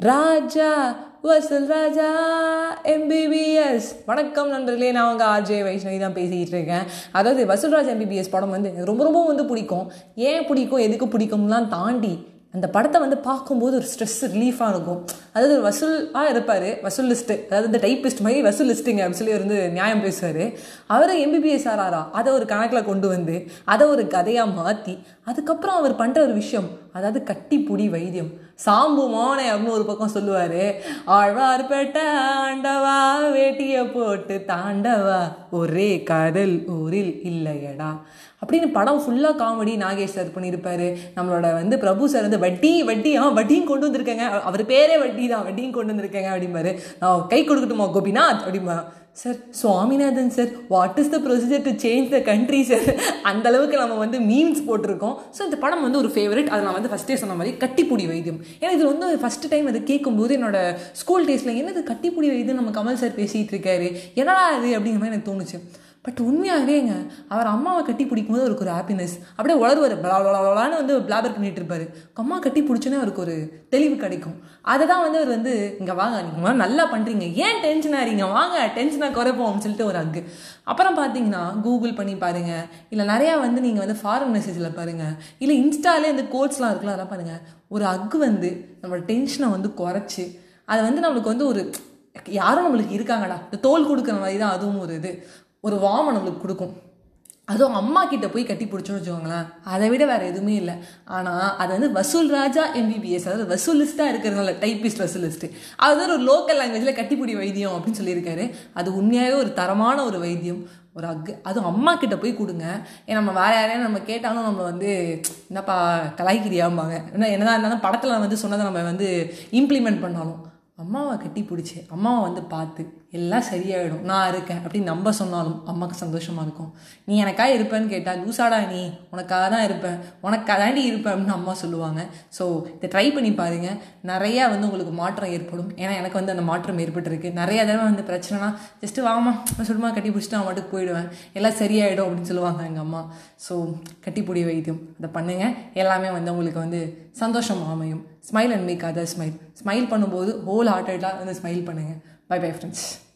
ராஜா வசல் ராஜா MBBS வணக்கம் நண்பர்களே நான் உங்கள் ஆர்ஜே வைஷ்ணவி தான் பேசிக்கிட்டு இருக்கேன். அதாவது வசூல்ராஜ் எம்பிபிஎஸ் படம் வந்து எனக்கு ரொம்ப ரொம்ப வந்து பிடிக்கும். ஏன் பிடிக்கும் எதுக்கு பிடிக்கும்லாம் தாண்டி அந்த படத்தை வந்து பார்க்கும்போது ஒரு ஸ்ட்ரெஸ் ரிலீஃபாக இருக்கும். அதாவது ஒரு வசூலாக இருப்பார். வசூல் லிஸ்ட்டு அதாவது இந்த டைப்பிஸ்ட் மாதிரி வசூல் லிஸ்ட்டுங்க அப்படின்னு சொல்லி வந்து நியாயம் பேசுவார். அவர் எம்பிபிஎஸ் ஆராரா? அதை ஒரு கணக்கில் கொண்டு வந்து அதை ஒரு கதையாக மாற்றி அதுக்கப்புறம் அவர் பண்ணுற ஒரு விஷயம் அதாவது கட்டிப்புடி வைத்தியம். சாம்பு மோனை அப்படின்னு ஒரு பக்கம் சொல்லுவார். ஆழ்வார்பேட்டை ஆண்டா வேட்டியை போட்டு தாண்டவா? ஒரே காதல் ஊரில் இல்லையடா. அப்படின்னு படம் ஃபுல்லாக காமெடி நாகேஷ் சார் பண்ணியிருப்பாரு. நம்மளோட வந்து பிரபு சார் வந்து வட்டி வட்டி ஆ வட்டியும் கொண்டு வந்திருக்கேங்க. அவர் பேரே வட்டி தான் வட்டியும் கொண்டு வந்திருக்கேங்க அப்படிம்பாரு. நான் கை கொடுக்கட்டுமா கோபிநாத் அப்படிம்பா. Sir Swaminathan sir what is the procedure to change the country sir அந்த அளவுக்கு நம்ம வந்து மீம்ஸ் போட்டிருக்கோம். ஸோ இந்த படம் வந்து ஒரு ஃபேவரட் அதை நான் வந்து ஃபஸ்ட்டே சொன்ன மாதிரி கட்டிப்புடி வைத்தியம். ஏன்னா இது வந்து ஃபஸ்ட் டைம் அது கேட்கும்போது என்னோட ஸ்கூல் டேஸில் என்னது கட்டிப்புடி வைத்தியம் நம்ம கமல் சார் பேசிகிட்டு இருக்காரு. என்னடா அது அப்படிங்கிற மாதிரி எனக்கு தோணுச்சு. பட் உண்மையாகவேங்க அவர் அம்மாவை கட்டி பிடிக்கும்போது அவருக்கு ஒரு ஹாப்பினஸ் அப்படியே உளருவார் பலான்னு வந்து பிளாபர் பண்ணிட்டு இருப்பாரு. அம்மா கட்டி பிடிச்சோன்னே அவருக்கு ஒரு தெளிவு கிடைக்கும். அதை தான் வந்து அவர் வந்து இங்கே வாங்க நீங்கள் நல்லா பண்ணுறீங்க ஏன் டென்ஷன் இருங்க வாங்க டென்ஷனாக குறைப்போம்னு சொல்லிட்டு ஒரு அக்கு அப்புறம் பார்த்தீங்கன்னா கூகுள் பண்ணி பாருங்கள் இல்லை நிறையா வந்து நீங்கள் வந்து ஃபாரின் மெசேஜில் பாருங்கள் இல்லை இன்ஸ்டாலே இந்த கோட்ஸ்லாம் இருக்குல்ல அதெல்லாம் பாருங்கள் ஒரு அக்கு வந்து நம்மளோட டென்ஷனை வந்து குறைச்சி அதை வந்து நம்மளுக்கு வந்து ஒரு யாரும் நம்மளுக்கு இருக்காங்கடா. இந்த தோல் கொடுக்குற மாதிரி தான் அதுவும் ஒரு இது. ஒரு வார்ம் நம்மளுக்கு கொடுக்கும். அதுவும் அம்மா கிட்ட போய் கட்டி பிடிச்சோன்னு வச்சுக்கோங்களேன். அதை விட வேற எதுவுமே இல்லை. ஆனால் அது வந்து வசூல் ராஜா எம்பிபிஎஸ் அதாவது வசூலிஸ்டாக இருக்கிறதுனால டைப்பிஸ்ட் வசூலிஸ்ட்டு அது ஒரு லோக்கல் லாங்குவேஜில் கட்டிப்பிடி வைத்தியம் அப்படின்னு சொல்லியிருக்காரு. அது உண்மையாகவே ஒரு தரமான ஒரு வைத்தியம். ஒரு அக்கு அதுவும் அம்மா கிட்ட போய் கொடுங்க. ஏன்னா நம்ம வேற யாரையும் நம்ம கேட்டாலும் நம்ம வந்து என்னப்பா கலாய்க்கிறியாம்பாங்க. என்ன என்னதான் இருந்தாலும் படத்தில் வந்து சொன்னதை நம்ம வந்து இம்ப்ளிமெண்ட் பண்ணாலும் அம்மாவை கட்டி பிடிச்சி அம்மாவை வந்து பார்த்து எல்லாம் சரியாயிடும். நான் இருக்கேன் அப்படின்னு நம்ப சொன்னாலும் அம்மாவுக்கு சந்தோஷமாக இருக்கும். நீ எனக்காக இருப்பேன்னு கேட்டால் லூசாடா நீ உனக்காக தான் இருப்பேன். உனக்காக தாண்டி இருப்பேன். அப்படின்னு அம்மா சொல்லுவாங்க. ஸோ இதை ட்ரை பண்ணி பாருங்கள் நிறையா வந்து உங்களுக்கு மாற்றம் ஏற்படும். ஏன்னா எனக்கு வந்து அந்த மாற்றம் ஏற்பட்டிருக்கு. நிறையா தடவை வந்து பிரச்சனைனா ஜஸ்ட்டு வாமா சுடுமா கட்டி பிடிச்சிட்டு அவன் மட்டும் போயிடுவேன். எல்லாம் சரியாயிடும். அப்படின்னு சொல்லுவாங்க எங்கள் அம்மா. ஸோ கட்டிப்பிடி வைத்தியம். அதை பண்ணுங்கள் எல்லாமே வந்து உங்களுக்கு வந்து சந்தோஷம் அமையும். Smile and make other smile smile பண்ணும்போது ஹோல் ஹார்ட்டடாக வந்து ஸ்மைல் பண்ணுங்கள் Bye bye friends.